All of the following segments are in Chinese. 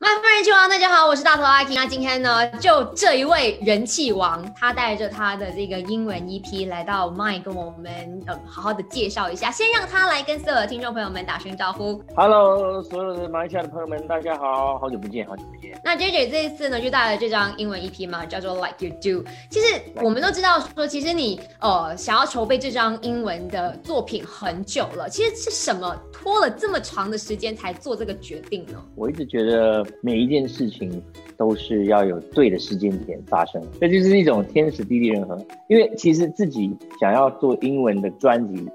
麦夫人气王，大家好，我是大头阿 K。那今天呢，就这一位人气王，他带着他的这个英文 EP 来到麦，跟我们呃好好的介绍一下。先让他来跟所有的听众朋友们打声招呼。Hello，所有的马来西亚的朋友们，大家好，好久不见，好久不见。那 J J 这一次呢，就带了这张英文 EP 嘛，叫做 Like You Do。其实我们都知道说，其实你呃想要筹备这张英文的作品很久了。其实是什么拖了这么长的时间才做这个决定呢？我一直觉得每一件事情都是要有对的时间点发生，这就是一种天时地利人和。因为其实自己想要做英文的专辑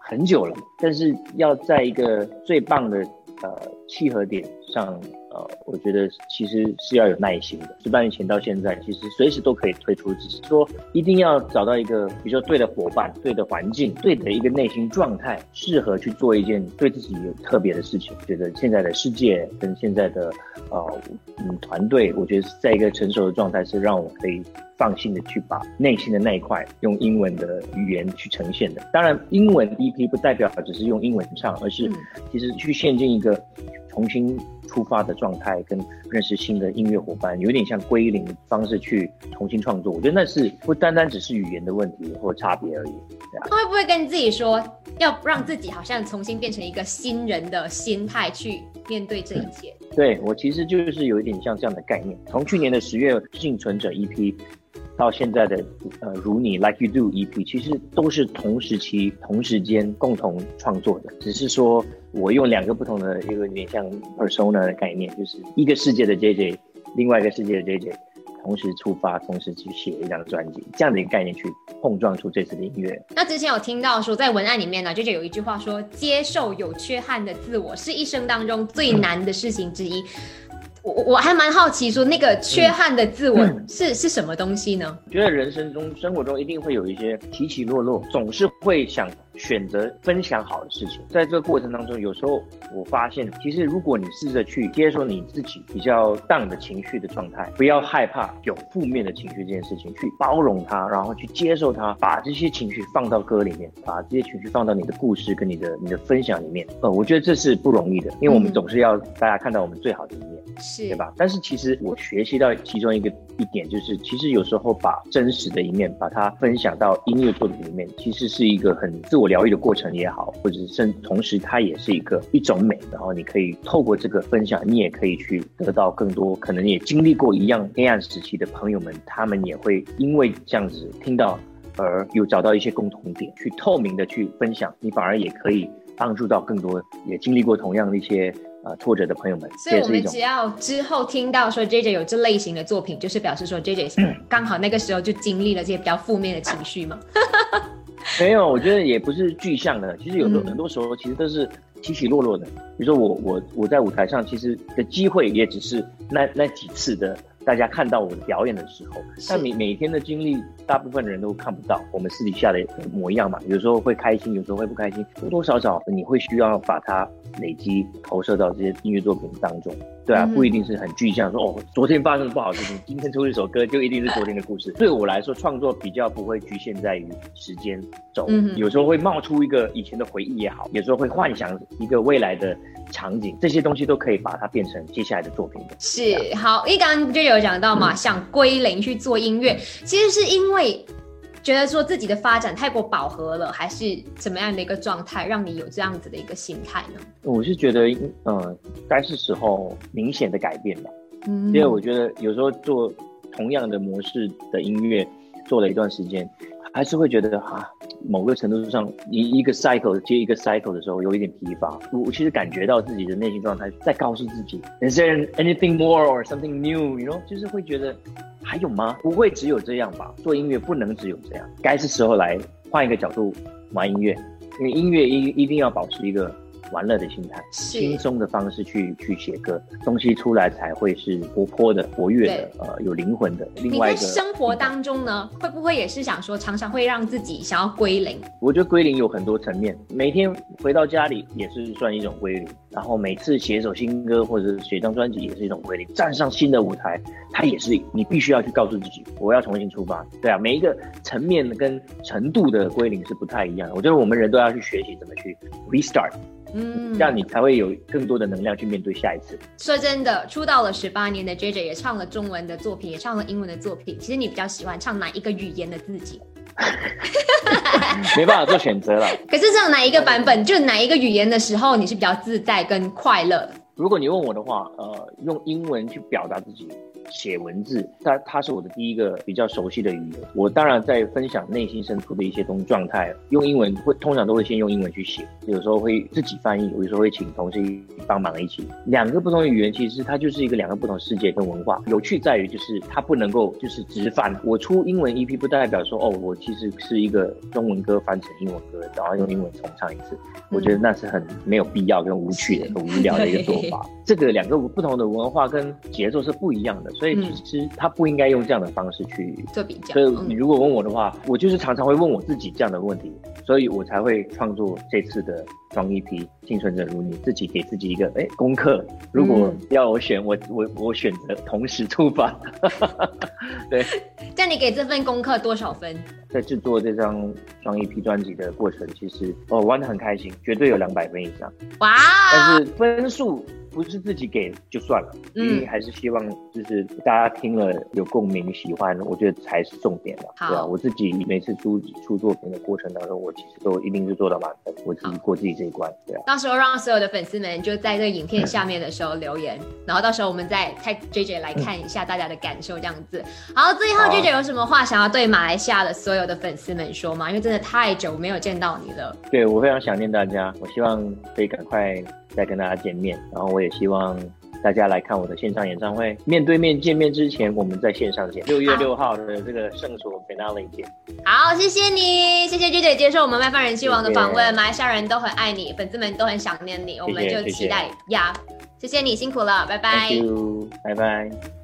很久了，但是要在一个最棒的呃契合点上。呃，我觉得其实是要有耐心的。十八年前到现在，其实随时都可以推出，只是说一定要找到一个比如说对的伙伴、对的环境、对的一个内心状态，适合去做一件对自己有特别的事情。觉得现在的世界跟现在的呃嗯团队，我觉得是在一个成熟的状态，是让我可以放心的去把内心的那一块用英文的语言去呈现的。当然，英文 EP 不代表只是用英文唱，而是其实去陷进一个重新。出发的状态跟认识新的音乐伙伴，有点像归零方式去重新创作。我觉得那是不单单只是语言的问题或差别而已。他会不会跟自己说，要让自己好像重新变成一个新人的心态去面对这一切？嗯、对我其实就是有一点像这样的概念。从去年的十月幸存者 EP 到现在的呃如你 Like You Do EP，其实都是同时期、同时间共同创作的，只是说。我用两个不同的一个有点像 persona 的概念，就是一个世界的 JJ，另外一个世界的 JJ，同时出发，同时去写一张专辑，这样的一个概念去碰撞出这次的音乐。那之前有听到说，在文案里面呢，JJ 有一句话说：“接受有缺憾的自我是一生当中最难的事情之一。”我我还蛮好奇，说那个缺憾的自我是、嗯、是什么东西呢？觉得人生中、生活中一定会有一些起起落落，总是会想选择分享好的事情。在这个过程当中，有时候我发现，其实如果你试着去接受你自己比较荡的情绪的状态，不要害怕有负面的情绪这件事情，去包容它，然后去接受它，把这些情绪放到歌里面，把这些情绪放到你的故事跟你的你的分享里面。呃，我觉得这是不容易的，因为我们总是要大家看到我们最好的一面。是对吧？但是其实我学习到其中一个一点，就是其实有时候把真实的一面把它分享到音乐作品里面，其实是一个很自我疗愈的过程也好，或者是甚同时它也是一个一种美。然后你可以透过这个分享，你也可以去得到更多可能也经历过一样黑暗时期的朋友们，他们也会因为这样子听到而有找到一些共同点，去透明的去分享，你反而也可以帮助到更多也经历过同样的一些。呃，挫折的朋友们，所以我们只要之后听到说 J J 有这类型的作品，就是表示说 J J 刚好那个时候就经历了这些比较负面的情绪嘛。没有，我觉得也不是具象的，其实有时候很多时候其实都是起起落落的。比如说我我我在舞台上，其实的机会也只是那那几次的。大家看到我的表演的时候，但每每天的经历，大部分人都看不到我们私底下的模样嘛。有时候会开心，有时候会不开心，多多少少你会需要把它累积投射到这些音乐作品当中，对啊，不一定是很具象，说哦，昨天发生的不好事情，今天出一首歌就一定是昨天的故事。对我来说，创作比较不会局限在于时间轴，有时候会冒出一个以前的回忆也好，有时候会幻想一个未来的场景，这些东西都可以把它变成接下来的作品的。是好，一刚刚就有讲到嘛，想归零去做音乐，其实是因为觉得说自己的发展太过饱和了，还是怎么样的一个状态，让你有这样子的一个心态呢？我是觉得，嗯，该是时候明显的改变吧。嗯，因为我觉得有时候做同样的模式的音乐，做了一段时间，还是会觉得啊，某个程度上，一一个 cycle 接一个 cycle 的时候，有一点疲乏。我我其实感觉到自己的内心状态在告诉自己，Is there anything more or something new？You know，就是会觉得还有吗？不会只有这样吧？做音乐不能只有这样，该是时候来换一个角度玩音乐，因为音乐一一定要保持一个玩乐的心态，轻松的方式去去写歌，东西出来才会是活泼的、活跃的，呃，有灵魂的。另外一个，你在生活当中呢，会不会也是想说，常常会让自己想要归零？我觉得归零有很多层面，每天回到家里也是算一种归零，然后每次写一首新歌或者是写张专辑也是一种归零，站上新的舞台，它也是你必须要去告诉自己，我要重新出发。对啊，每一个层面跟程度的归零是不太一样的。我觉得我们人都要去学习怎么去 restart。嗯，这样你才会有更多的能量去面对下一次。说真的，出道了十八年的 J J 也唱了中文的作品，也唱了英文的作品。其实你比较喜欢唱哪一个语言的自己？没办法做选择了。可是唱哪一个版本，就哪一个语言的时候，你是比较自在跟快乐？如果你问我的话，呃，用英文去表达自己。写文字，它它是我的第一个比较熟悉的语言。我当然在分享内心深处的一些东状态，用英文会通常都会先用英文去写，有时候会自己翻译，有时候会请同事帮忙一起。两个不同的语言，其实它就是一个两个不同世界跟文化。有趣在于就是它不能够就是直翻。我出英文 EP 不代表说哦，我其实是一个中文歌翻成英文歌，然后用英文重唱一次。我觉得那是很没有必要跟无趣的、很无聊的一个做法。Bye. 这个两个不同的文化跟节奏是不一样的。所以其实他不应该用这样的方式去做比较。所以你如果问我的话，我就是常常会问我自己这样的问题，所以我才会创作这次的双 EP 幸存者如你，自己给自己一个哎功课。如果要我选，我我我选择同时出发。对，这样你给这份功课多少分？在制作这张双 EP 专辑的过程，其实哦玩的很开心，绝对有两百分以上。哇！但是分数。不是自己给就算了，嗯还是希望就是大家听了有共鸣、喜欢，我觉得才是重点嘛，对吧？我自己每次出出作品的过程当中，我其实都一定是做到满分，我自己过自己这一关，对啊。到时候让所有的粉丝们就在这个影片下面的时候留言，然后到时候我们再派 J J 来看一下大家的感受，这样子。好，最后 J J 有什么话想要对马来西亚的所有的粉丝们说吗？因为真的太久没有见到你了。对我非常想念大家，我希望可以赶快。再跟大家见面，然后我也希望大家来看我的线上演唱会。面对面见面之前，我们在线上见。六月六号的这个圣所 finale 见。好，谢谢你，谢谢 J 姐接受我们麦饭人气王的访问。马来西亚人都很爱你，粉丝们都很想念你，我们就期待呀。谢谢你辛苦了，拜拜。拜拜。